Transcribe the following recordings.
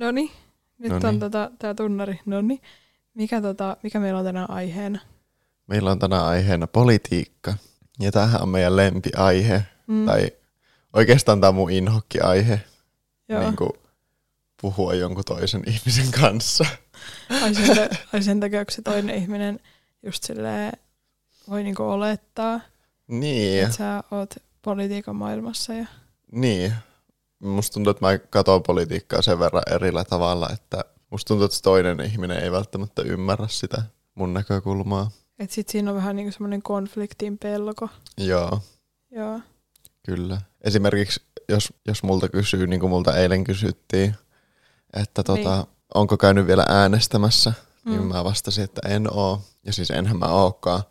Noni, nyt Noniin. on tota, tää tunnari. Noni. Mikä, tota, mikä meillä on tänään aiheena? Meillä on tänään aiheena politiikka. Ja tämähän on meidän lempiaihe. Mm, Tai oikeastaan tämä on mun inhokki-aihe. joo. Niin kuin puhua jonkun toisen ihmisen kanssa. Ai sen, ta- ai sen takia, kun se toinen ihminen just silleen voi niinku olettaa, Niin, että sä oot politiikan maailmassa. Ja... niin. Musta tuntuu, että mä katson politiikkaa sen verran erillä tavalla, että musta tuntuu, että se toinen ihminen ei välttämättä ymmärrä sitä mun näkökulmaa. Et sit siinä on vähän niinku semmoinen konfliktin pelko. Joo, Joo. kyllä. Esimerkiksi jos, jos multa kysyy, niin kuin multa eilen kysyttiin, että tota, Niin. onko käynyt vielä äänestämässä, mm. niin Mm. mä vastasin, että en oo. Ja siis enhän mä ookaan.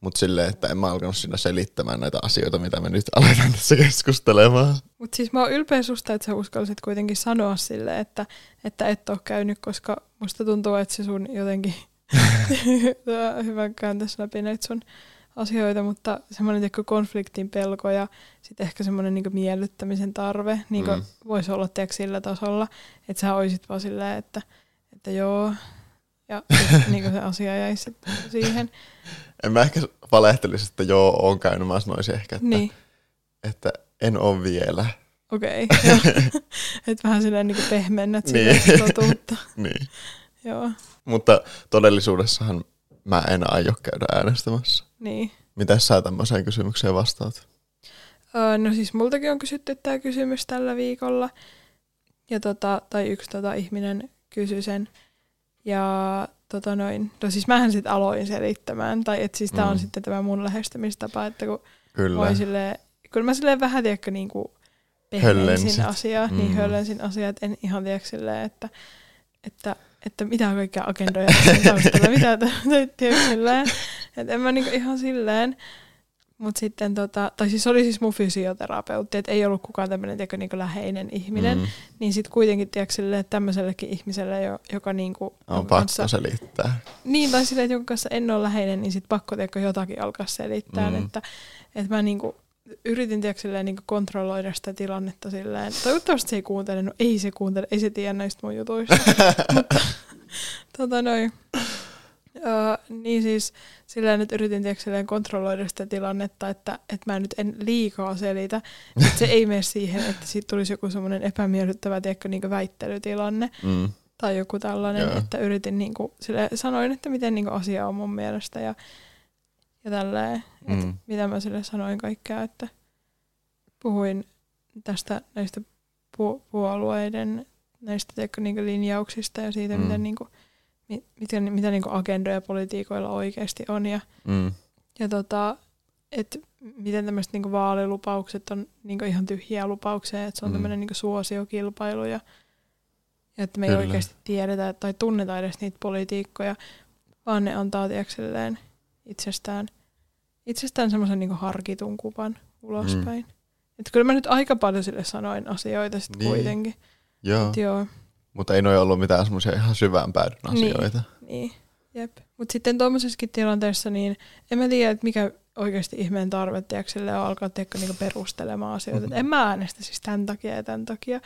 Mutta silleen, että en mä alkanut siinä selittämään näitä asioita, mitä me nyt aletaan tässä keskustelemaan. Mutta siis mä oon ylpeä susta, että sä uskallisit kuitenkin sanoa sille, että, että et ole käynyt, koska musta tuntuu, että se sun jotenkin hyvä kääntäisi läpi näitä sun asioita, mutta semmoinen konfliktin pelko ja sitten ehkä semmoinen niin miellyttämisen tarve niin Mm. voisi olla tiedätkö, sillä tasolla, että sä olisit vaan silleen, että, että joo, ja sit, niin se asia jäisi siihen. En mä ehkä valehtelisi, että joo, oon käynyt. Mä sanoisin ehkä, että, Niin, että en oo vielä. okei. Okay, että vähän silleen niin pehmennät Niin. totuutta. Niin. Joo, Mutta todellisuudessahan mä en aio käydä äänestämässä. niin. Miten sä tämmöiseen kysymykseen vastaat? Öö, no siis multakin on kysytty tämä kysymys tällä viikolla. Ja tota, tai yksi tota ihminen kysyi sen. Ja tota noin, no siis mähän sitten aloin selittämään. Tai että siis tää on Mm. sitten tämä mun lähestymistapa, että kun Kyllä. voi silleen, kyllä mä silleen vähän tiedätkö niinku Höllensit. pehmensin asiaa, mm. niin Mm. höllensin asiaa, että en ihan tiedä silleen, että, että, että mitä kaikkea agendoja tässä taustalla, mitä tiedätkö silleen, että en mä niinku ihan silleen, mutta sitten tota, tai siis oli siis mun fysioterapeutti, että ei ollut kukaan tämmöinen tiedätkö, niinku läheinen ihminen, mm. Niin sitten kuitenkin tiedätkö silleen, että tämmöisellekin ihmiselle, jo, joka niinku, On pakko selittää. niin, tai silleen, että jonka kanssa en ole läheinen, niin sitten pakko tiedätkö, jotakin alkaa selittää. Mm. Että, että mä niinku, yritin tiedätkö, silleen, niinku kontrolloida sitä tilannetta silleen. Toivottavasti se ei kuuntele. No ei se kuuntele, ei se tiedä näistä mun jutuista. Mutta tota noin. Öö, niin siis silleen, että yritin tiedätkö, silleen, kontrolloida sitä tilannetta, että, että mä nyt en liikaa selitä. Että se ei mene siihen, että siitä tulisi joku semmoinen epämiellyttävä tiedätkö, niin väittelytilanne Mm. tai joku tällainen, Joo. että yritin niinku, sille, sanoin, että miten niinku asia on mun mielestä ja, ja tälleen, mm. että Mm. mitä mä sille sanoin kaikkea, että puhuin tästä näistä pu- puolueiden näistä tiedätkö, niinku linjauksista ja siitä, Mm. miten, niinku, mi- miten, mitä niinku agendoja politiikoilla oikeasti on ja, Mm. ja tota, että miten tämmöiset niinku vaalilupaukset on niinku ihan tyhjiä lupauksia, että se on Mm. mm. tämmöinen niinku suosiokilpailu ja, ja että me ei Kyllä. oikeasti tiedetä tai tunneta edes niitä politiikkoja, vaan ne antaa tiedäkselleen itsestään, itsestään semmoisen niinku harkitun kuvan ulospäin. Mm. Että kyllä mä nyt aika paljon sille sanoin asioita sitten Niin. niin. kuitenkin. Joo, Et joo, mutta ei noi ollut mitään semmoisia ihan syvään päädyn Niin. asioita. niin, jep. Mutta sitten tuommoisessakin tilanteessa, niin en mä tiedä, että mikä oikeasti ihmeen tarve tiedäkselle on alkaa tiedätkö, niinku perustelemaan asioita. Mm-hmm. En mä äänestä siis tämän takia ja tämän takia.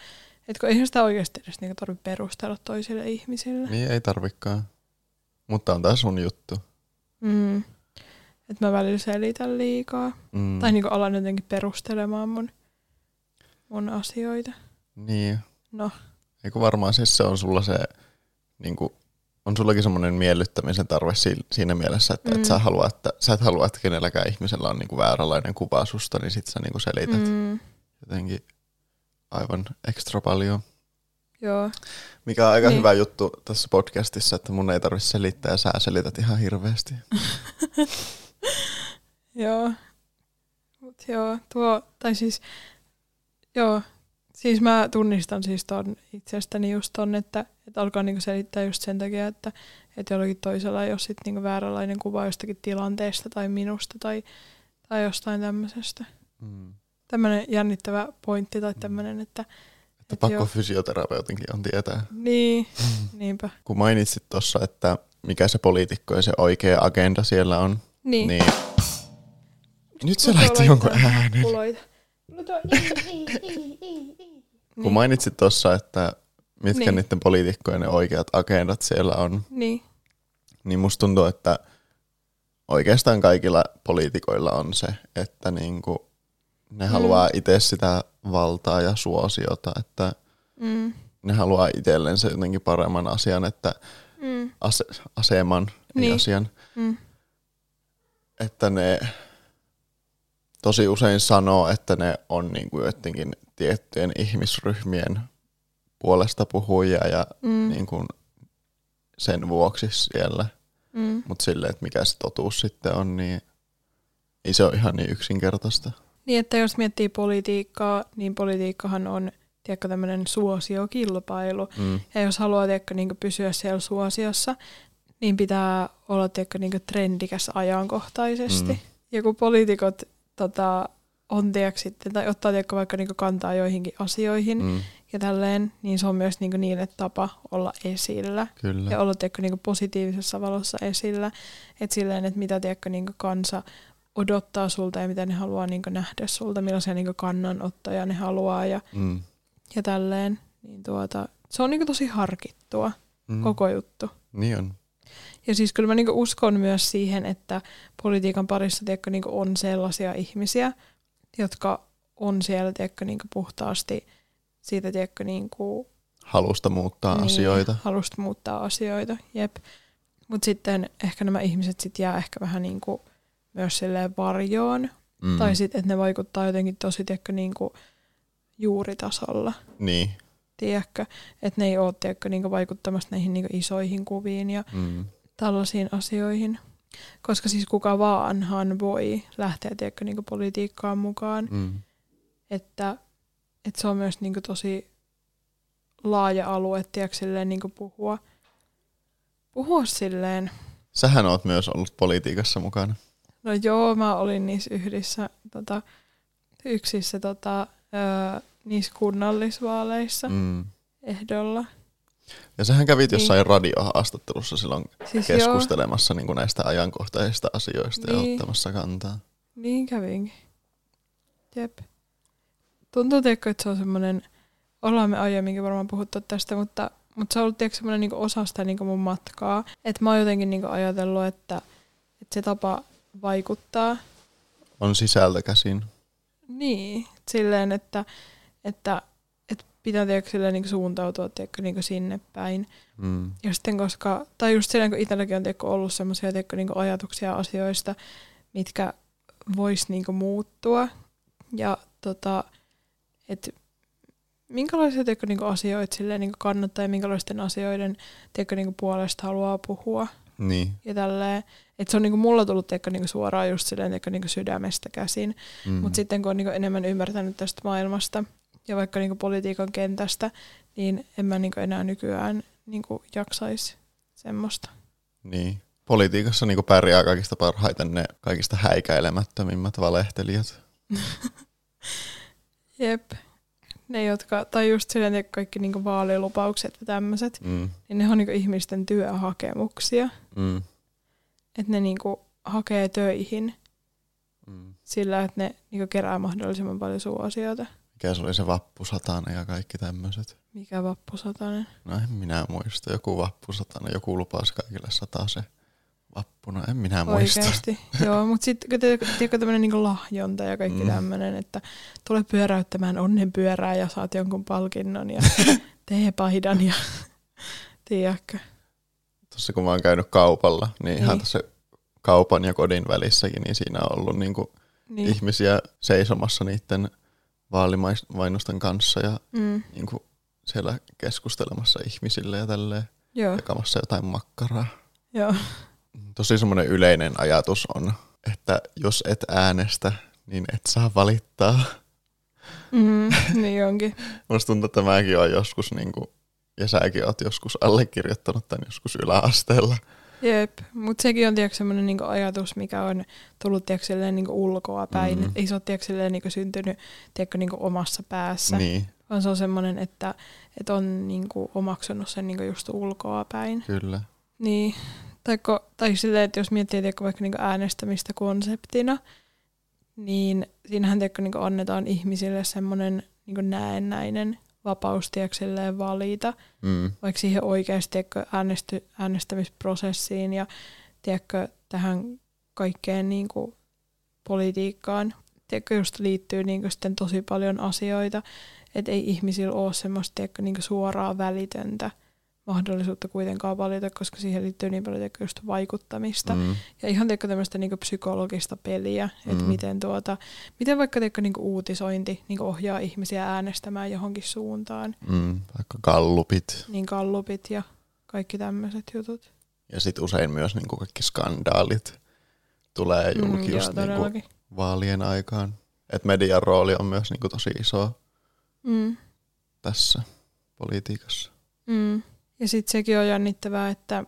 Että kun eihän sitä oikeasti edes niinku tarvitse perustella toisille ihmisille. Niin ei tarvikaan. Mutta on tää sun juttu. Mm. Että mä välillä selitän liikaa. Mm. Tai niinku alan jotenkin perustelemaan mun, mun asioita. Niin. No, Eikö varmaan siis se on sulla se, niin kuin, on sullakin semmoinen miellyttämisen tarve si- siinä mielessä, että mm. et sä, halua, että, sä et halua, että kenelläkään ihmisellä on niin kuin vääränlainen kuva susta, niin sit sä niin kuin selität mm, jotenkin aivan ekstra paljon. Joo. Mikä on aika Niin. hyvä juttu tässä podcastissa, että mun ei tarvitse selittää ja sä selität ihan hirveästi. Joo. Mut joo, tuo, tai siis, joo, siis mä tunnistan siis ton itsestäni just ton, että, että alkaa niinku selittää just sen takia, että, että jollakin toisella ei ole sit niinku vääränlainen kuva jostakin tilanteesta tai minusta tai, tai jostain tämmöisestä. Mm. Tämmöinen jännittävä pointti tai tämmöinen, että, Että Et pakko joo. fysioterapeutinkin on tietää. niin, niinpä. Kun mainitsit tuossa, että mikä se poliitikko ja se oikea agenda siellä on, Niin. niin nyt se laittoi jonkun äänen. Kuloita. Pluto, i, i, i, i, i. Kun mainitsit tuossa, että mitkä Niin. niiden poliitikkojen ne oikeat agendat siellä on. Niin. Niin musta tuntuu, että oikeastaan kaikilla poliitikoilla on se, että niinku ne Mm. haluaa itse sitä valtaa ja suosiota, että Mm. ne haluaa itsellensä jotenkin paremman asian, että Mm. ase, aseman niin. Niin. asian, Mm. että ne tosi usein sanoo, että ne on niinku jotenkin tiettyjen ihmisryhmien puolesta puhujia ja Mm. niinku sen vuoksi siellä. Mm. Mutta silleen, että mikä se totuus sitten on, niin ei se ole ihan niin yksinkertaista. Niin, että jos miettii politiikkaa, niin politiikkahan on tiedätkö, tämmöinen suosiokilpailu. Mm. Ja jos haluaa tiedätkö, niin pysyä siellä suosiossa, niin pitää olla tiedätkö, niin trendikäs ajankohtaisesti. Mm. Ja kun poliitikot tota, on tiedätkö, sitten, tai ottaa tiedätkö, vaikka niin kantaa joihinkin asioihin mm. Mm. ja tälleen, niin se on myös niin niille tapa olla esillä. Kyllä. Ja olla tiedätkö, niin positiivisessa valossa esillä. Että silleen, että mitä tiedätkö, niin kansa odottaa sulta ja mitä ne haluaa niin nähdä sulta, millaisia niin kannanottoja ne haluaa ja, Mm. ja tälleen. Niin tuota, se on niin tosi harkittua Mm. koko juttu. Niin on. Ja siis kyllä mä niin uskon myös siihen, että politiikan parissa tiedätkö, niin on sellaisia ihmisiä, jotka on siellä tiedätkö, niin puhtaasti siitä tiedätkö, niin kuin, Halusta muuttaa niin, asioita. Halusta muuttaa asioita, jep. Mutta sitten ehkä nämä ihmiset sit jää ehkä vähän niin kuin myös silleen varjoon. Mm. Tai sitten, että ne vaikuttaa jotenkin tosi tiedätkö, niin kuin juuritasolla. Niin. Tiedätkö? Että ne ei ole tiedätkö, niin kuin vaikuttamassa näihin niin kuin isoihin kuviin ja Mm. tällaisiin asioihin. Koska siis kuka vaanhan voi lähteä tiedätkö, niin kuin politiikkaan mukaan. Mm. Että, että se on myös niin kuin tosi laaja alue tiedätkö, silleen, niin kuin puhua, puhua silleen. Sähän oot myös ollut politiikassa mukana. No joo, mä olin niissä yhdissä tota, yksissä tota, öö, niissä kunnallisvaaleissa mm. Ehdolla. Ja sähän kävit Niin. jossain radiohaastattelussa silloin Siis joo, keskustelemassa niin kuin näistä ajankohtaisista asioista ja Niin. ottamassa kantaa. niin kävinkin. Jep. Tuntuu, tiedätkö, että se on semmoinen, ollaan me aiemminkin varmaan puhuttu tästä, mutta, mutta se on ollut tiedätkö, semmoinen niin osa sitä niin mun matkaa. Että mä oon jotenkin niin ajatellut, että, että se tapa vaikuttaa On sisältä käsin. Niin, silleen, että, että, että pitää tiedätkö, silleen, niin suuntautua tiedätkö, niin sinne päin. Mm. Ja sitten koska, tai just silleen, kun itselläkin on tiedätkö, ollut semmoisia niin ajatuksia asioista, mitkä vois niin muuttua. Ja tota, että minkälaisia tiedätkö, niin asioita silleen, niin kannattaa ja minkälaisten asioiden tiedätkö, niin puolesta haluaa puhua. Niin. Ja tälleen, että se on niinku mulla tullut tiedätkö, niinku suoraan just silleen tiedätkö, niinku sydämestä käsin. Mm. Mutta sitten kun on niinku enemmän ymmärtänyt tästä maailmasta ja vaikka niinku politiikan kentästä, niin en mä niinku enää nykyään niinku jaksaisi semmoista. Niin. Politiikassa niin pärjää kaikista parhaiten ne kaikista häikäilemättömimmät valehtelijat. Jep. Ne, jotka, tai just silleen, että kaikki niinku vaalilupaukset ja tämmöiset, Mm. niin ne on niinku ihmisten työhakemuksia. Mm. Että ne niinku hakee töihin Mm. sillä, että ne niinku kerää mahdollisimman paljon suosiota. Mikä se oli se vappusatana ja kaikki tämmöiset? Mikä vappusatanen? No en minä muista. Joku vappusatana, joku lupasi kaikille sataa se vappuna. En minä muista. Oikeasti. Joo, mutta sitten tiedätkö tämmöinen niinku lahjonta ja kaikki Mm. mm. tämmöinen, että tule pyöräyttämään onnen pyörää ja saat jonkun palkinnon ja tee paidan ja tiedätkö. Tuossa kun mä oon käynyt kaupalla, niin ihan Niin. tuossa kaupan ja kodin välissäkin, niin siinä on ollut niinku Niin. ihmisiä seisomassa niiden vaalimainosten kanssa ja Mm. niinku siellä keskustelemassa ihmisille ja tälleen, Joo, jakamassa jotain makkaraa. joo. Tosi semmoinen yleinen ajatus on, että jos et äänestä, niin et saa valittaa. Mm, niin onkin. Musta tuntuu, että mäkin olen joskus, niin kuin, ja säkin oot joskus allekirjoittanut tämän joskus yläasteella. Jep, mutta sekin on tiedätkö, semmoinen niinku ajatus, mikä on tullut tiedätkö, silleen, niinku ulkoa päin. Mm. Ei se ole tiedätkö, silleen, niinku syntynyt tiedätkö, niinku omassa päässä, niin. Vaan se on semmoinen, että, että on niinku omaksunut sen niinku just ulkoa päin. kyllä. Niin, tai, ko, tai silleen, että jos miettii tiedätkö, vaikka niinku äänestämistä konseptina, niin siinähän tiedätkö, niinku annetaan ihmisille semmoinen niinku näennäinen vapaus tiedätkö, silleen valita, Mm. vaikka siihen oikeasti tiedätkö, äänesty, äänestämisprosessiin ja tiedätkö, tähän kaikkeen niin kuin, politiikkaan. Tiedätkö, just liittyy niin kuin, sitten tosi paljon asioita, että ei ihmisillä ole semmoista tiedätkö, niin kuin, suoraa välitöntä mahdollisuutta kuitenkaan valita, koska siihen liittyy niin paljon tiedätkö, just vaikuttamista. Mm. Ja ihan tiedätkö, tämmöistä niin psykologista peliä, että Mm. miten, tuota, miten vaikka tiedätkö, niin uutisointi niin ohjaa ihmisiä äänestämään johonkin suuntaan, Mm. Vaikka gallupit. niin kallupit ja kaikki tämmöiset jutut. Ja sitten usein myös niinku kaikki skandaalit tulee julki Mm, just joo, niinku todellakin. vaalien aikaan. Et median rooli on myös niinku tosi iso Mm. tässä politiikassa. Mm. Ja sitten sekin on jännittävää, että,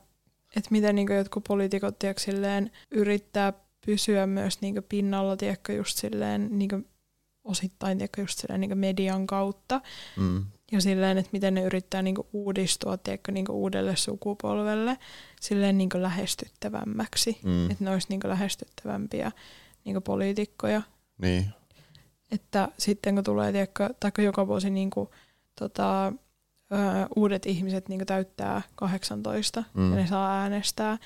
että miten niin jotkut poliitikot tiedätkö, silleen, yrittää pysyä myös niin pinnalla tiedätkö, just silleen, niin osittain tiedätkö, just silleen, niin median kautta. Mm. Ja silleen, että miten ne yrittää niin uudistua tiedätkö, niin uudelle sukupolvelle silleen niin lähestyttävämmäksi. Mm. Että ne olisi niin lähestyttävämpiä niin poliitikkoja. Niin. Että sitten kun tulee, tiedätkö, tai joka vuosi niin kuin, tota, ö, uudet ihmiset niin täyttää 18 Mm. ja ne saa äänestää,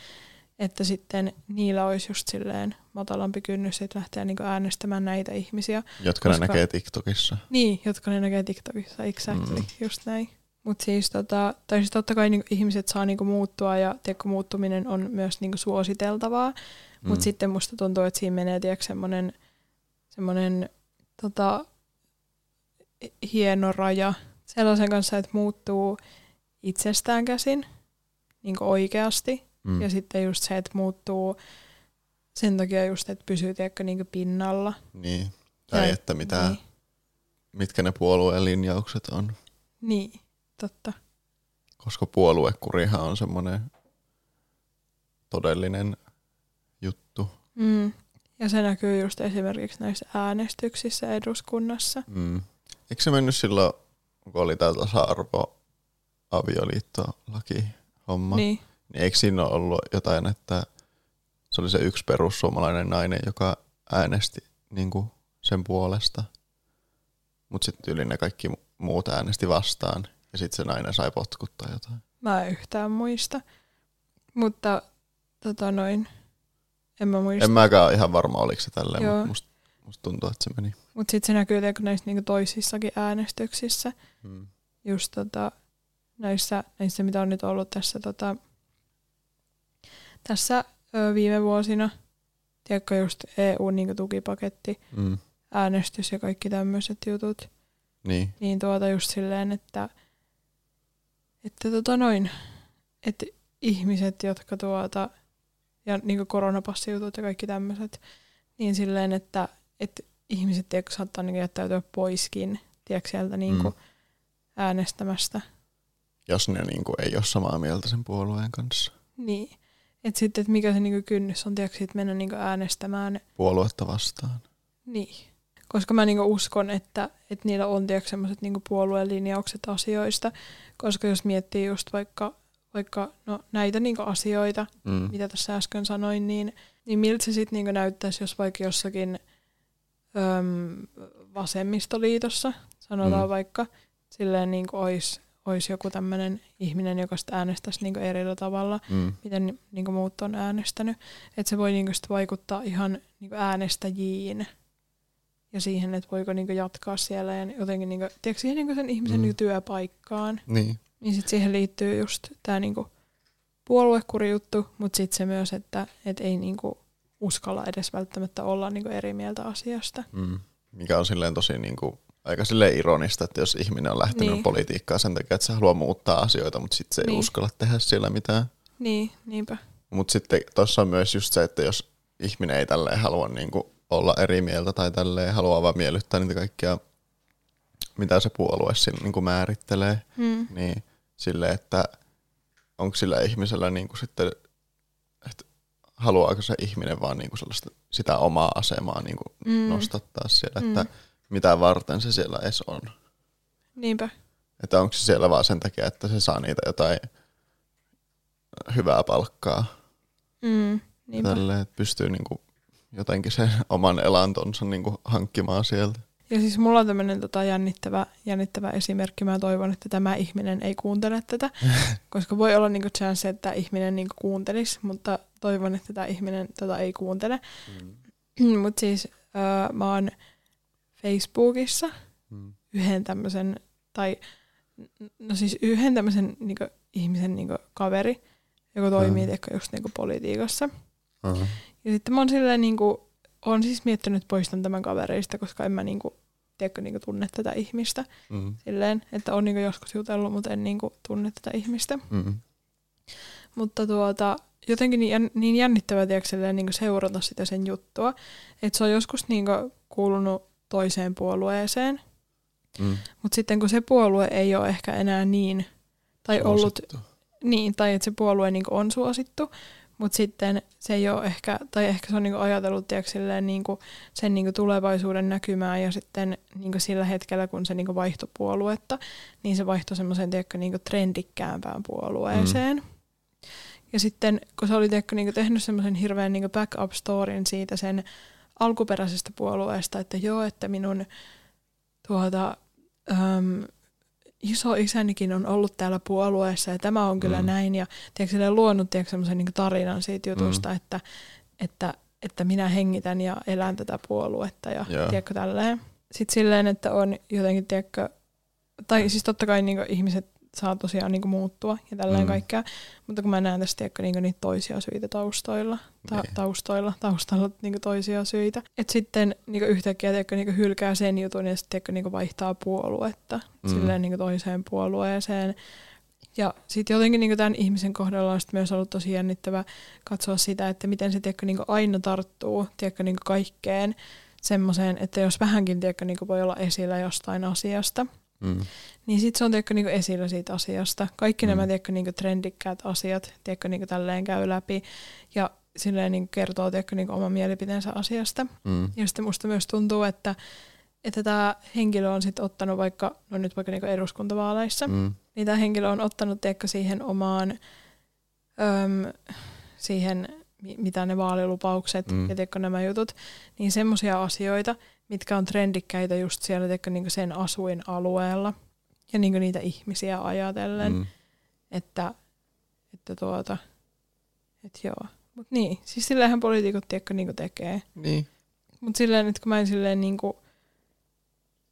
että sitten niillä olisi just silleen matalampi kynnys, että lähteä niin äänestämään näitä ihmisiä. Jotka Koska- ne näkee TikTokissa. Niin, jotka ne näkee TikTokissa, exactly, Mm. just näin. Mutta siis, tota, tai siis totta kai niin ihmiset saa niinku muuttua ja tiedätkö, muuttuminen on myös niinku suositeltavaa, mm. mutta sitten musta tuntuu, että siinä menee tiedätkö, semmoinen semmonen, tota, hieno raja sellaisen kanssa, että muuttuu itsestään käsin niin oikeasti. mm. Ja sitten just se, että muuttuu sen takia just, että pysyy tiedätkö, niin pinnalla. Niin. Tai Ja- että mitä, Niin, mitkä ne puolueen linjaukset on. niin totta. Koska puoluekurihan on semmoinen todellinen juttu. Mm. Ja se näkyy just esimerkiksi näissä äänestyksissä eduskunnassa. Mm. Eikö se mennyt silloin, kun oli tämä tasa-arvo avioliittolaki homma? Niin, Niin eikö siinä ole ollut jotain, että se oli se yksi perussuomalainen nainen, joka äänesti niin kuin sen puolesta, mutta sitten yli ne kaikki mu- muut äänesti vastaan, ja sitten se nainen sai potkuttaa jotain. mä en yhtään muista. Mutta tota noin, en mä muista. En mäkään ole ihan varma, oliko se tälleen, mutta musta, musta tuntuu, että se meni. Mutta sitten se näkyy tiedätkö, näissä niinku toisissakin äänestyksissä. Mm. Just tota, näissä, näissä, mitä on nyt ollut tässä, tota, tässä ö, viime vuosina. Tiedätkö just EU-tukipaketti, Mm. äänestys ja kaikki tämmöiset jutut. Niin, Niin tuota just silleen, että, että tota noin, että ihmiset, jotka tuota, ja niin koronapassijutut ja kaikki tämmöiset, niin silleen, että, että ihmiset tiedätkö, saattaa niin jättäytyä poiskin tiedätkö, sieltä niin Mm. äänestämästä. jos ne niin kuin ei ole samaa mieltä sen puolueen kanssa. Niin. Että sitten, että mikä se niin kynnys on, tiedätkö, sit mennä niin äänestämään. Puoluetta vastaan. Niin. Koska mä niinku uskon, että, että niillä on tiedätkö, sellaiset niinku puolueen linjaukset asioista. Koska jos miettii just vaikka, vaikka no, näitä niinku asioita, Mm. mitä tässä äsken sanoin, niin, niin miltä se sitten niinku näyttäisi, jos vaikka jossakin öm, vasemmistoliitossa, sanotaan Mm. mm. vaikka, silleen niinku olisi ois joku tämmöinen ihminen, joka sitten äänestäisi niinku eri tavalla, Mm. miten niinku muut on äänestänyt. Että se voi niinku sit vaikuttaa ihan niinku äänestäjiin ja siihen, että voiko niinku jatkaa siellä ja jotenkin niinku, tiedätkö, siihen niinku sen ihmisen Mm. niinku työpaikkaan. Niin. Niin sitten siihen liittyy just tämä niinku puoluekurijuttu, mutta sitten se myös, että et ei niinku uskalla edes välttämättä olla niinku eri mieltä asiasta. Mm. Mikä on silleen tosi niin kuin, aika silleen ironista, että jos ihminen on lähtenyt Niin. politiikkaan sen takia, että se haluaa muuttaa asioita, mutta sitten se ei Niin. uskalla tehdä siellä mitään. Niin, niinpä. Mutta sitten tuossa on myös just se, että jos ihminen ei tälleen halua niin kuin olla eri mieltä tai tälleen haluaa vaan miellyttää niitä kaikkia, mitä se puolue siinä niin kuin määrittelee, Hmm. niin sille, että onko sillä ihmisellä niin kuin sitten, haluaako se ihminen vaan niin kuin sellaista, sitä omaa asemaa niin kuin Mm. nostattaa siellä, Mm. että mitä varten se siellä edes on. Niinpä. Että onko se siellä vaan sen takia, että se saa niitä jotain hyvää palkkaa. Mm. Niinpä. Tälleen, että pystyy niinku jotenkin sen oman elantonsa niinku hankkimaan sieltä. Ja siis mulla on tämmöinen tota jännittävä, jännittävä esimerkki. Mä toivon, että tämä ihminen ei kuuntele tätä, koska voi olla niinku chance, että tämä ihminen niinku kuuntelisi, mutta toivon, että tämä ihminen tota ei kuuntele. Mm. mutta siis öö, mä oon Facebookissa Mm. yhden tämmöisen, tai no siis yhden tämmöisen niinku, ihmisen niinku, kaveri, joka toimii Mm. mm. just niinku, politiikassa. Aha. Ja sitten mä oon silleen niinku, oon siis miettinyt, että poistan tämän kavereista, koska en mä niinku, tiedätkö, niinku, tunne tätä ihmistä. Mm. Silleen, että on niinku joskus jutellut, mutta en niinku, tunne tätä ihmistä. Mm. Mutta tuota, jotenkin niin, niin jännittävää tiedätkö, silleen, niinku seurata sitä sen juttua. Että se on joskus niinku, kuulunut toiseen puolueeseen. Mm. Mutta sitten kun se puolue ei ole ehkä enää niin, tai ollut, Suosittu. niin, tai että se puolue niinku on suosittu, mutta sitten se ei ole ehkä, tai ehkä se on niinku ajatellut tiedätkö, silleen, niinku sen niinku tulevaisuuden näkymää ja sitten niinku sillä hetkellä, kun se niinku vaihtoi puoluetta, niin se vaihtoi semmoiseen niinku trendikkäämpään puolueeseen. Mm. Ja sitten kun se oli tiedätkö, niinku tehnyt semmoisen hirveän niinku back-up storyn siitä sen alkuperäisestä puolueesta, että joo, että minun tuota, äm, iso isänikin on ollut täällä puolueessa ja tämä on kyllä Mm. näin. Ja tiedätkö, luonut tiedätkö, semmoisen niin tarinan siitä jutusta, mm. että, että, että minä hengitän ja elän tätä puoluetta ja Joo. tiedätkö, tälleen. Sitten silleen, että on jotenkin, tiedätkö, tai siis totta kai niin ihmiset saa tosiaan niin muuttua ja tälleen Mm. kaikkea, mutta kun mä näen tässä tiedätkö, niin niitä toisia syitä taustoilla, ta- Niin. taustoilla, taustalla niin toisia syitä. että sitten niin yhtäkkiä tiedätkö, niin hylkää sen jutun ja sitten tiedätkö, niin vaihtaa puoluetta Mm. mm. silleen niin toiseen puolueeseen. Ja sitten jotenkin niin tämän ihmisen kohdalla on sit myös ollut tosi jännittävä katsoa sitä, että miten se tiedätkö, niin aina tarttuu tiedätkö, niin kaikkeen semmoiseen, että jos vähänkin tiedätkö, niin voi olla esillä jostain asiasta, Mm. niin sitten se on tiedätkö, niin esillä siitä asiasta. Kaikki Mm. nämä tiedätkö, niin trendikkäät asiat tiedätkö, niin tälleen käy läpi ja silleen niin kertoo tiedätkö, niin oman mielipiteensä asiasta. Mm. Ja sitten musta myös tuntuu, että että tämä henkilö on sitten ottanut vaikka, no nyt vaikka niinku eduskuntavaaleissa, mm. Niin tämä henkilö on ottanut tiedätkö, siihen omaan, öm, siihen mi- mitä ne vaalilupaukset mm. ja tiedätkö, nämä jutut, niin semmoisia asioita, mitkä on trendikkäitä just siellä tiedätkö, niinku sen asuinalueella ja niinku niitä ihmisiä ajatellen, mm. Että, että tuota, että joo. Mut niin, siis sillähän poliitikot tiedätkö, niinku tekee. Niin. Mutta silleen, että kun mä en silleen niinku,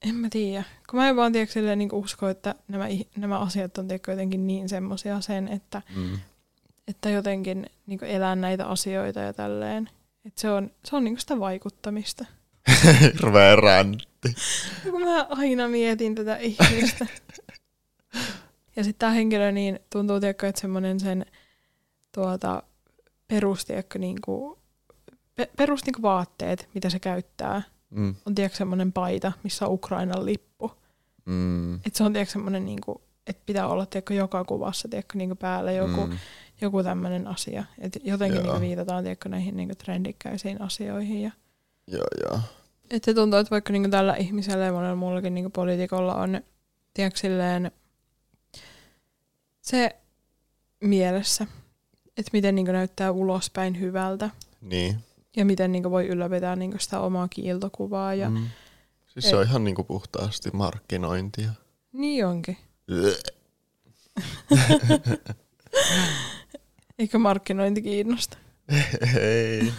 en mä tiedä. Kun mä en vaan tiedä silleen niinku usko, että nämä, nämä asiat on tiedätkö, jotenkin niin semmoisia sen, että, Mm. että jotenkin niinku elää näitä asioita ja tälleen. Että se on, se on niinku sitä vaikuttamista. Hirveä räntti. Kun mä aina mietin tätä ihmistä. ja sitten tämä henkilö niin tuntuu, tiedätkö, että semmoinen sen tuota, perus, tiedätkö, niinku, pe, perus niinku vaatteet, mitä se käyttää, Mm. on tiedätkö semmoinen paita, missä on Ukrainan lippu. Mm. Että se on tiedätkö semmoinen, niinku, että pitää olla tiedätkö, joka kuvassa tiedätkö, niinku päällä joku, mm. Joku tämmöinen asia. Että jotenkin Joo. niinku viitataan tiedätkö, näihin niinku trendikkäisiin asioihin. Ja, Joo, joo. Että se tuntuu, että vaikka niinku tällä ihmisellä ja monella muullakin niinku poliitikolla on tiedätkö, silleen, se mielessä, että miten niinku näyttää ulospäin hyvältä Niin. ja miten niinku voi ylläpitää niinku sitä omaa kiiltokuvaa. Ja, mm. Siis se on ihan niinku puhtaasti markkinointia. Niin onkin. Eikö markkinointi kiinnosta? Ei.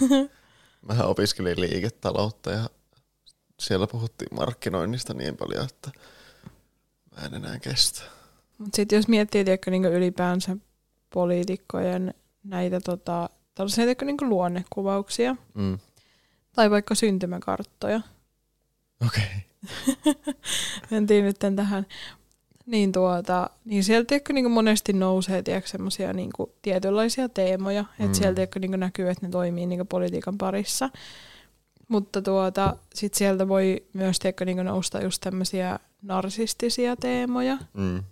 Mähän opiskelin liiketaloutta ja siellä puhuttiin markkinoinnista niin paljon, että mä en enää kestä. Mutta sitten jos miettii tiedätkö, niin ylipäänsä poliitikkojen näitä tota, tällaisia tiedätkö, niin luonnekuvauksia Mm. tai vaikka syntymäkarttoja, Okei. mentiin nyt tähän, niin, tuota, niin sieltä tiedätkö, niin monesti nousee semmoisia niin tietynlaisia teemoja, mm. Mm. että sieltä tiedätkö, niin näkyy, että ne toimii niin politiikan parissa. Mutta tuota, sit sieltä voi myös tiedätkö, niin nousta just tämmöisiä narsistisia teemoja, Mm.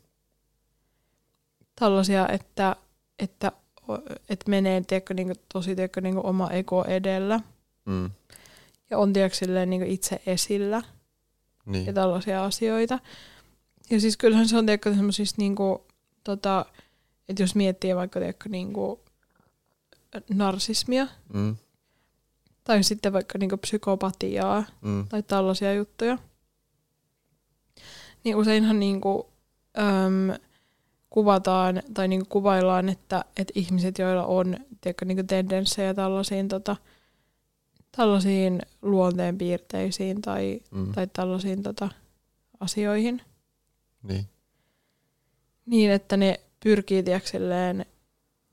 tällaisia, että, että, että menee tiedätkö, niin tosi tiedätkö, niin oma ego edellä Mm. ja on tiedätkö, silleen, niin itse esillä Niin. ja tällaisia asioita. Ja siis kyllähän se on tiedätkö, semmoisista, niin kuin, tota, että jos miettii vaikka tiedätkö, niin kuin, narsismia Mm. Tai sitten vaikka niin kuin, psykopatiaa Mm. tai tällaisia juttuja, niin useinhan niinku, äm, kuvataan tai niinku kuvaillaan, että, että ihmiset, joilla on tiedätkö, niinku tendenssejä tällaisiin, tota, tällaisiin luonteenpiirteisiin tai, Mm. tai tällaisiin tota, asioihin, Niin. niin että ne pyrkii tiedäkö,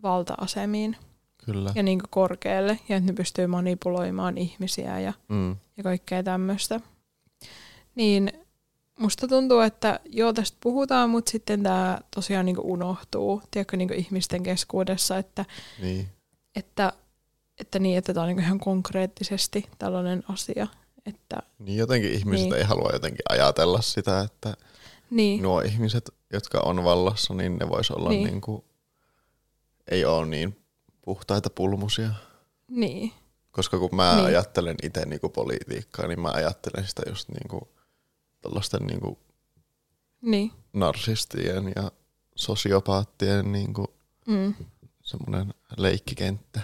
valta-asemiin Kyllä. ja niinku korkealle ja että ne pystyy manipuloimaan ihmisiä ja Mm. ja kaikkea tämmöistä. Niin musta tuntuu, että joo tästä puhutaan, mutta sitten tämä tosiaan niinku unohtuu, tiedätkö, niinku ihmisten keskuudessa, että, Niin. että, että, niin, että tämä on niinku ihan konkreettisesti tällainen asia. Että, Niin jotenkin ihmiset Niin. ei halua jotenkin ajatella sitä, että niin, nuo ihmiset, jotka on vallassa, niin ne vois olla Niin. niin. Niinku, ei ole niin puhtaita pulmusia. niin, Koska kun mä Niin. ajattelen itse niinku politiikkaa, niin mä ajattelen sitä just niinku tällaisten niinku niin, narsistien ja sosiopaattien niinku mm, semmoinen leikkikenttä.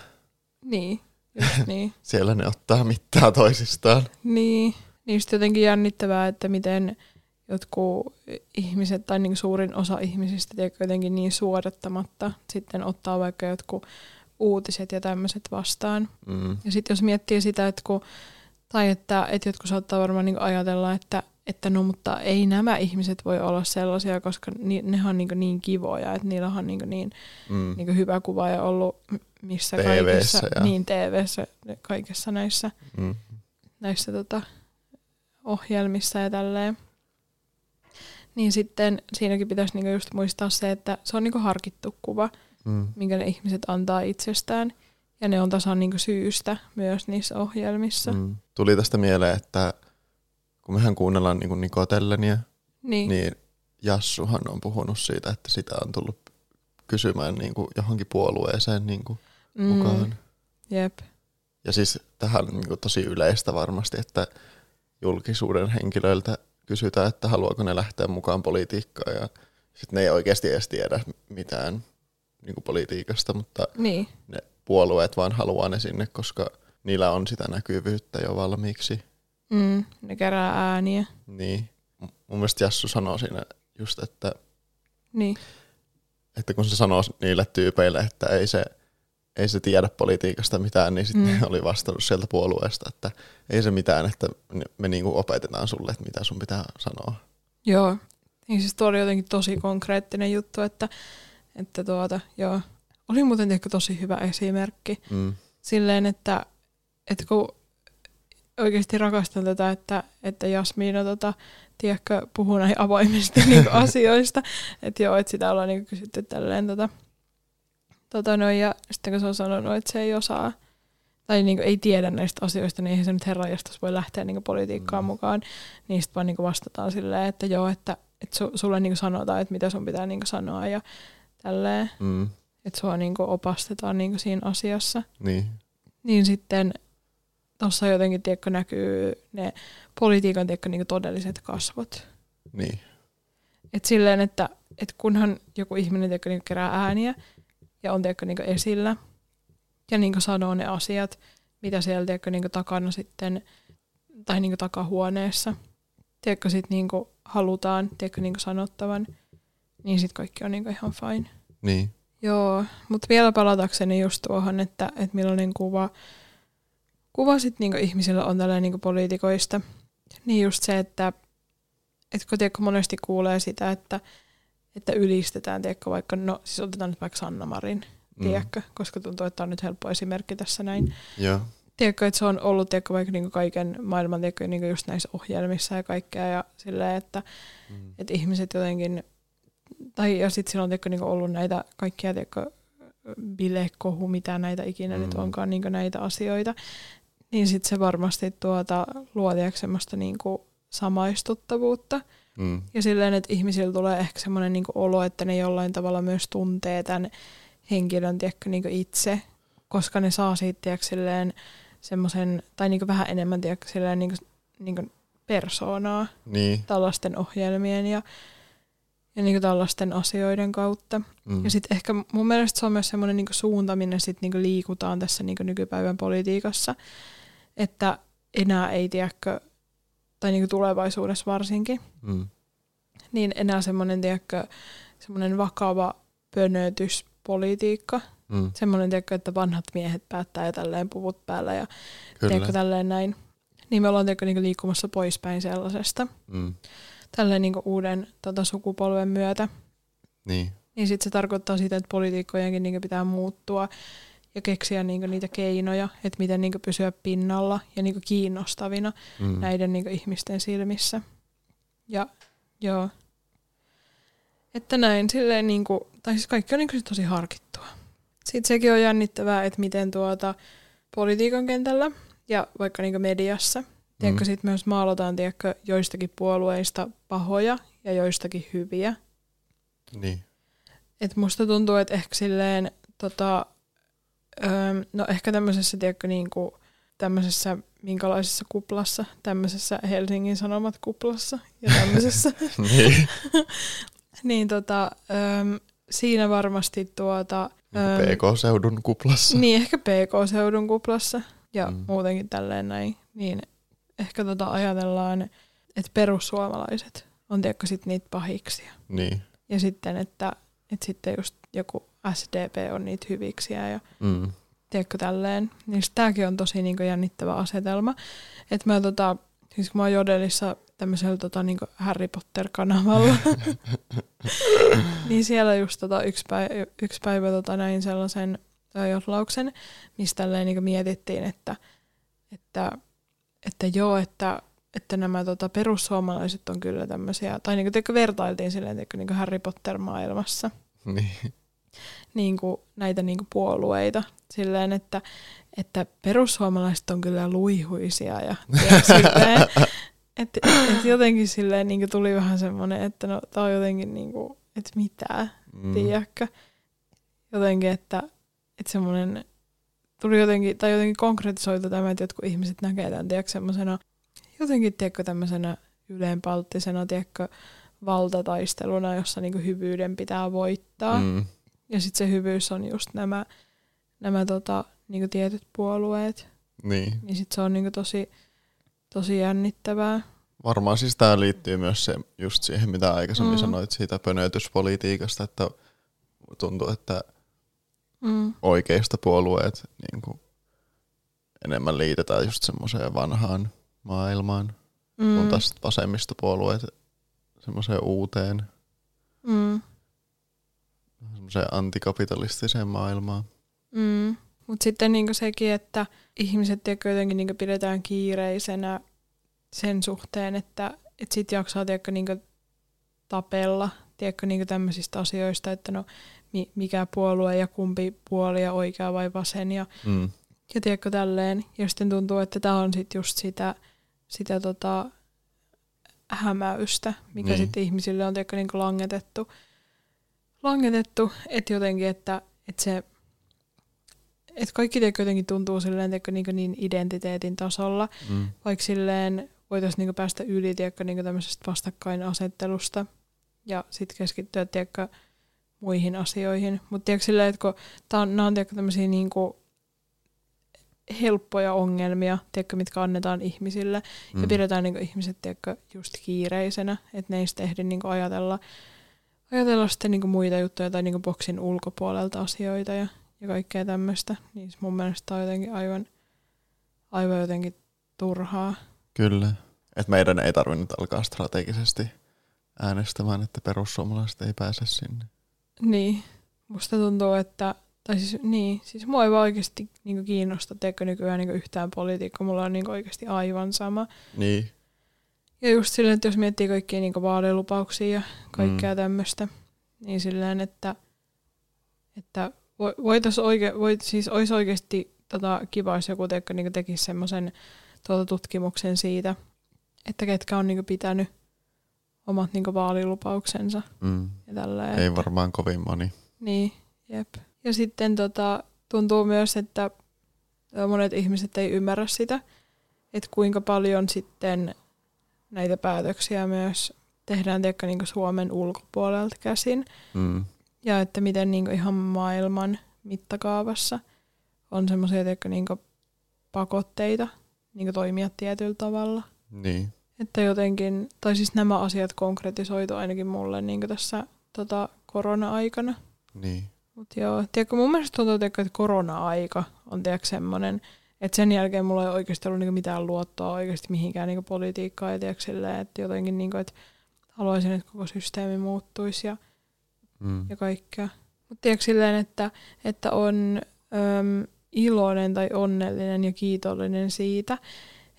niin, just niin. Siellä ne ottaa mittaa toisistaan. Niin, niistä jotenkin jännittävää, että miten jotkut ihmiset tai niin suurin osa ihmisistä tiedätkö, jotenkin niin suodattamatta sitten ottaa vaikka jotkut uutiset ja tämmöiset vastaan. Mm. Ja sitten jos miettii sitä, että kun, tai että, että jotkut saattaa varmaan niin ajatella, että, että no mutta ei nämä ihmiset voi olla sellaisia, koska ni, ne on niin, niin kivoja, että niillä on niin, niin, Mm. niin hyvä kuva ja ollut missä TV:ssä kaikissa, ja- niin TV:ssä, kaikessa näissä Mm. näissä tota, ohjelmissa ja tälleen. Niin sitten siinäkin pitäisi niinku just muistaa se, että se on niinku harkittu kuva, Mm. minkä ne ihmiset antaa itsestään. Ja ne on tasan niinku syystä myös niissä ohjelmissa. Mm. Tuli tästä mieleen, että kun mehän kuunnellaan niin Nikotellenia, Niin, niin. niin Jassuhan on puhunut siitä, että sitä on tullut kysymään niin kuin johonkin puolueeseen niin kuin mm, mukaan. Jep. Ja siis tähän on niin tosi yleistä varmasti, että julkisuuden henkilöiltä kysytään, että haluaako ne lähteä mukaan politiikkaan ja sitten ne ei oikeasti edes tiedä mitään niin kuin politiikasta, mutta Niin, ne puolueet vaan haluaa ne sinne, koska niillä on sitä näkyvyyttä jo valmiiksi. mm, ne kerää ääniä. Niin. Mun mielestä Jassu sanoo siinä just, että, Niin, että kun se sanoo niille tyypeille, että ei se, ei se tiedä politiikasta mitään, niin sitten Mm. oli vastannut sieltä puolueesta, että ei se mitään, että me, me niinku opetetaan sulle, että mitä sun pitää sanoa. joo. Niin siis tuo oli jotenkin tosi konkreettinen juttu, että, että tuota, joo. Oli muuten ehkä tosi hyvä esimerkki. Mm. silleen, että, että kun oikeasti rakastan tätä, että, että Jasmiina tota, tiedätkö, puhuu näihin avoimesti niin asioista. Että joo, että sitä ollaan niin kysytty tälleen tota, tota noin, ja sitten kun se on sanonut, että se ei osaa tai niin ei tiedä näistä asioista, niin eihän se nyt herranjestas voi lähteä niin politiikkaan Mm. mukaan. Niin sitten vaan niin vastataan silleen, että joo, että, että su, sulle niin sanotaan, että mitä sun pitää niin sanoa ja tälleen, Mm. että sua niin opastetaan niin siinä asiassa Niin. niin sitten tuossa jotenkin tiedätkö, näkyy ne politiikan tiedätkö, niin todelliset kasvot. Niin. Et silleen, että et kunhan joku ihminen tiedätkö, niin kerää ääniä ja on tiedätkö, niin esillä ja niin sanoo ne asiat, mitä siellä tiedätkö, niin takana sitten, tai niin takahuoneessa, tiedätkö, sit niin halutaan tiedätkö, niin sanottavan, niin sitten kaikki on niin ihan fine. Niin. Joo, mutta vielä palatakseni just tuohon, että, että millainen kuva, kuva sit niinku ihmisillä on tällä niinku poliitikoista. Niin just se, että, että kun tiedätkö, monesti kuulee sitä, että, että ylistetään, tiedätkö, vaikka, no siis otetaan nyt vaikka Sanna Marin, Mm. tiedätkö, koska tuntuu, että tämä on nyt helppo esimerkki tässä näin. Joo. Tiedätkö, että se on ollut tiedätkö, vaikka niinku kaiken maailman tiedätkö, niinku just näissä ohjelmissa ja kaikkea ja silleen, että, Mm. että ihmiset jotenkin, tai ja sitten silloin tiedätkö, niin ollut näitä kaikkia tiedätkö, bilekohu, mitä näitä ikinä mm. nyt onkaan niin näitä asioita, niin sitten se varmasti tuota, luo semmoista niin samaistuttavuutta. Mm. Ja silleen, että ihmisillä tulee ehkä semmoinen niin olo, että ne jollain tavalla myös tuntee tämän henkilön tiedätkö, niin itse, koska ne saa siitä tiedätkö, silleen, semmoisen, tai niin vähän enemmän tiedätkö, silleen, niin kuin, niin kuin persoonaa Niin. tällaisten ohjelmien ja, ja niin tällaisten asioiden kautta. Mm. Ja sitten ehkä mun mielestä se on myös semmoinen niin suunta, minne sit niin liikutaan tässä niin nykypäivän politiikassa, että enää ei tiedäkö, tai niin tulevaisuudessa varsinkin, Mm. niin enää semmoinen, tiedätkö, semmoinen vakava pönötyspolitiikka. Mm. Semmoinen, tiedätkö, että vanhat miehet päättää ja tälleen puvut päällä ja Kyllä. tiedätkö, tälleen näin. Niin me ollaan tiedätkö, niin liikkumassa poispäin sellaisesta. Mm. Tälleen niin uuden tota, sukupolven myötä. Niin. Niin sitten se tarkoittaa sitä, että poliitikkojenkin niin pitää muuttua ja keksiä niin niitä keinoja, että miten niin pysyä pinnalla ja niin kiinnostavina Mm. näiden niin ihmisten silmissä. Ja joo. Että näin, silleen niin kuin, tai siis kaikki on niin kuin tosi harkittua. Sitten sekin on jännittävää, että miten tuota politiikan kentällä ja vaikka niin mediassa, tiedätkö, Mm. sit myös maalataan tiedätkö, joistakin puolueista pahoja ja joistakin hyviä. Niin. Et musta tuntuu, että ehkä silleen, tota, öö, no ehkä tämmöisessä, tiedätkö, niin kuin, tämmöisessä minkälaisessa kuplassa, tämmöisessä Helsingin Sanomat kuplassa ja tämmöisessä, niin. niin tota, öö, siinä varmasti tuota, öö, PK-seudun kuplassa. niin ehkä PK-seudun kuplassa ja mm. muutenkin tälleen näin, niin ehkä tota ajatellaan, että perussuomalaiset on tiedätkö sit niitä pahiksia. Niin. Ja sitten, että, että sitten just joku SDP on niitä hyviksiä ja Mm. tiedätkö tälleen. Niin tämäkin on tosi niin jännittävä asetelma. Että mä tota, siis kun mä oon Jodelissa tämmöisellä tota, niin Harry Potter-kanavalla, niin siellä just tota, yksi, päivä, yksi päivä tota, näin sellaisen jotlauksen, mistä tälleen niin mietittiin, että, että, että joo, että, että nämä tota, perussuomalaiset on kyllä tämmöisiä, tai niin kuin, vertailtiin silleen tiedätkö, niin Harry Potter-maailmassa Niin. niin kuin näitä niin kuin puolueita silleen, että, että perussuomalaiset on kyllä luihuisia ja, ja silleen, että, että jotenkin silleen niin kuin tuli vähän semmoinen, että no tää on jotenkin niin kuin, että mitä, Mm. tiedätkö? Jotenkin, että, että semmoinen tuli jotenkin, tai jotenkin konkretisoitu tämä, että jotkut ihmiset näkee tämän, tiedätkö, semmoisena, jotenkin, tiedätkö, tämmöisenä yleenpalttisena, tiedätkö, valtataisteluna, jossa niin kuin hyvyyden pitää voittaa. Mm. Ja sitten se hyvyys on just nämä, nämä tota, niinku tietyt puolueet. Niin. Niin sitten se on niinku tosi, tosi jännittävää. Varmaan siis tämä liittyy myös se, just siihen, mitä aikaisemmin Mm. sanoit siitä pönötyspolitiikasta, että tuntuu, että Mm. oikeista puolueet niin kuin enemmän liitetään just semmoiseen vanhaan maailmaan, mm. kun taas vasemmistopuolueet semmoiseen uuteen, Mm. semmoiseen antikapitalistiseen maailmaan. Mm. Mutta sitten niinku sekin, että ihmiset tiedätkö, jotenkin niinku pidetään kiireisenä sen suhteen, että et sit jaksaa tiedätkö, niinku tapella tiedätkö, niinku tämmöisistä asioista, että no mikä puolue ja kumpi puoli ja oikea vai vasen ja Mm. Ja tiedätkö tälleen. Ja sitten tuntuu, että tämä on sitten just sitä, sitä tota hämäystä, mikä Niin. sitten ihmisille on tiedätkö, niin langetettu. Langetettu, että jotenkin, että, että se että kaikki tiedätkö, jotenkin tuntuu silleen tiedätkö, niin, niin identiteetin tasolla, Mm. vaikka silleen voitaisiin niin päästä yli tiedätkö, niin tämmöisestä vastakkainasettelusta ja sitten keskittyä tiedätkö, muihin asioihin. Mutta tiedätkö silleen, että kun tää on, nämä on tiedätkö, tämmöisiä niin kuin helppoja ongelmia, tiedätkö, mitkä annetaan ihmisille, mm. ja pidetään niin kuin, ihmiset tiedätkö, just kiireisenä, että ne ei sitten ehdi niin kuin, ajatella, ajatella sitten niin kuin, muita juttuja tai niin kuin, boksin ulkopuolelta asioita ja, ja kaikkea tämmöistä. Niin mun mielestä tää on jotenkin aivan, aivan jotenkin turhaa. Kyllä. Et meidän ei tarvinnut alkaa strategisesti äänestämään, että perussuomalaiset ei pääse sinne. Niin, musta tuntuu, että tai siis, niin, siis mua ei vaan oikeasti niin kiinnosta, teekö nykyään niin yhtään politiikkaa, mulla on niin oikeasti aivan sama. Niin. Ja just silleen, että jos miettii kaikkia niin vaalilupauksia ja kaikkea mm. tämmöistä, niin silleen, että, että voitaisiin oike, voit, siis olisi oikeasti tota, kiva, jos joku teikö, niin tekisi semmoisen tuota, tutkimuksen siitä, että ketkä on niin pitänyt omat niin vaalilupauksensa. Mm. Ja tälleen, Ei että, varmaan kovin moni. Niin, jep. Ja sitten tota, tuntuu myös, että monet ihmiset ei ymmärrä sitä, että kuinka paljon sitten näitä päätöksiä myös tehdään tiedätkö, niin Suomen ulkopuolelta käsin. Mm. Ja että miten niin ihan maailman mittakaavassa on semmoisia niin pakotteita niin toimia tietyllä tavalla. Niin. Että jotenkin, tai siis nämä asiat konkretisoitu ainakin mulle niin tässä tota, korona-aikana. Niin. Mutta joo, tiedätkö, mun mielestä tuntuu, tiedätkö, että korona-aika on tiedätkö, semmoinen, että sen jälkeen mulla ei oikeasti ollut niinku mitään luottoa oikeasti mihinkään niinku politiikkaan ja tiedätkö, silleen, että jotenkin, niinku, että haluaisin, että koko systeemi muuttuisi ja, Mm. ja kaikkea. Mutta tiedätkö silleen, että, että on äm, iloinen tai onnellinen ja kiitollinen siitä,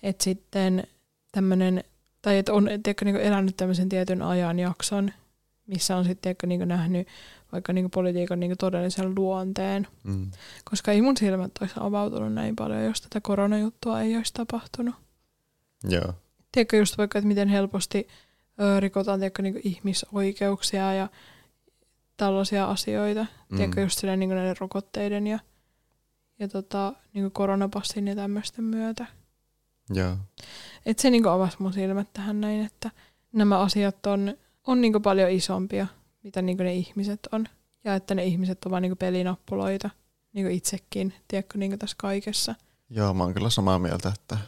että sitten tämmöinen, tai että on tiedätkö, niinku elänyt tämmöisen tietyn ajanjakson, missä on sitten tiedätkö, niinku nähnyt vaikka niinku politiikan niinku todellisen luonteen. Mm. Koska ei mun silmät olisi avautunut näin paljon, jos tätä koronajuttua ei olisi tapahtunut. Joo. Tiedätkö just vaikka, että miten helposti ö, rikotaan tiedätkö, niinku ihmisoikeuksia ja tällaisia asioita. Mm. Tiedätkö just silleen niinku näiden rokotteiden ja, ja tota, niinku koronapassin ja tämmöisten myötä. Joo. Et se niinku avasi mun silmät tähän näin, että nämä asiat on, on niinku paljon isompia, mitä niinku ne ihmiset on. Ja että ne ihmiset on vain niinku pelinappuloita, niinku itsekin, tiedätkö, niinku tässä kaikessa. Joo, mä oon kyllä samaa mieltä, että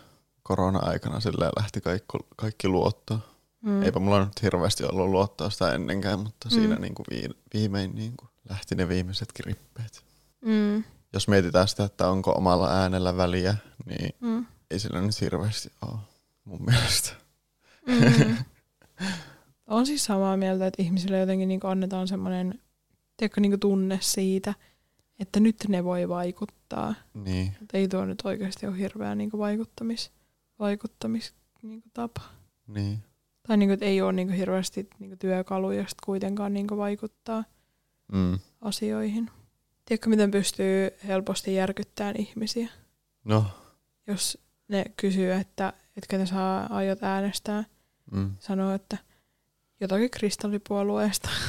korona-aikana silleen lähti kaikki, kaikki luottoon. Mm. Eipä mulla nyt hirveästi ollut luottoa sitä ennenkään, mutta Mm. siinä niinku vi- viimein niinku lähti ne viimeisetkin rippeet. Mm. Jos mietitään sitä, että onko omalla äänellä väliä, niin Mm. Ei sillä nyt hirveästi ole mun mielestä. Mm. on siis samaa mieltä, että ihmisille jotenkin niinku annetaan semmoinen tiedätkö, niinku tunne siitä, että nyt ne voi vaikuttaa. Niin, Mutta ei tuo nyt oikeasti ole hirveä niinku vaikuttamis, vaikuttamis niinku tapa. niin. Tai niinku, että ei ole niinku hirveästi niinku työkaluja kuitenkaan niinku vaikuttaa Mm. asioihin. Tiedätkö, miten pystyy helposti järkyttämään ihmisiä, No, jos ne kysyy, että, että ketä sä aiot äänestää, mm. sanoo, että jotakin kristallipuolueesta.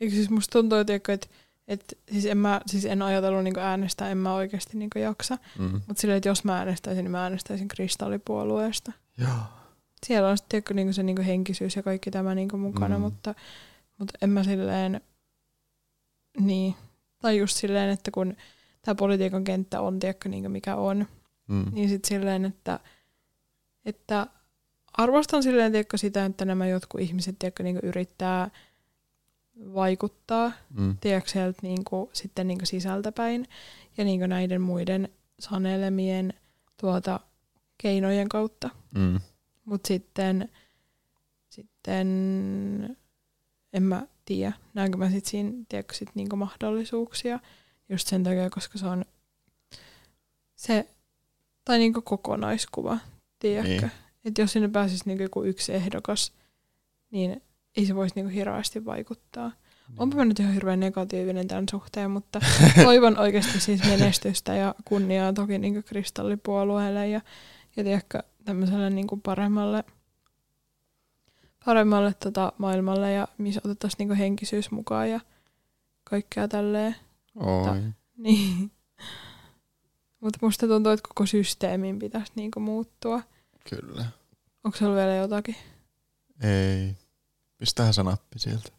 Eikö siis musta tuntuu, tiedätkö, että, että siis en, mä, siis en ajatellut niin äänestää, en mä oikeasti niin jaksa. mm. Mutta silleen, että jos mä äänestäisin, niin mä äänestäisin kristallipuolueesta. Joo. Siellä on sitten niin se niin henkisyys ja kaikki tämä niin mukana, Mm. mutta, mutta en mä silleen, niin, tai just silleen, että kun tämä politiikan kenttä on, tiedätkö, niin mikä on, Mm. niin sitten silleen, että, että arvostan silleen, tiedätkö, sitä, että nämä jotkut ihmiset, tiedätkö, niin yrittää vaikuttaa, Mm. tiedätkö, sieltä niin kuin, sitten niin sisältäpäin ja niin näiden muiden sanelemien tuota, keinojen kautta. Mm. Mutta sitten, sitten en mä tiedä, näenkö mä sitten siinä tiedätkö, sit niinku mahdollisuuksia just sen takia, koska se on se, tai niinku kokonaiskuva, tiedätkö? Niin. Että jos sinne pääsisi niinku joku yksi ehdokas, niin ei se voisi niinku hirveästi vaikuttaa. Niin. Onpa mä nyt ihan hirveän negatiivinen tämän suhteen, mutta toivon oikeasti siis menestystä ja kunniaa toki niin kristallipuolueelle ja, ja tiedätkö, tämmöiselle niin paremmalle, paremmalle tota maailmalle ja missä otettaisiin niin henkisyys mukaan ja kaikkea tälleen. Oi. Niin. Mutta musta tuntuu, että koko systeemin pitäisi niin muuttua. Kyllä. Onko sulla vielä jotakin? Ei. Pistähän se nappi sieltä.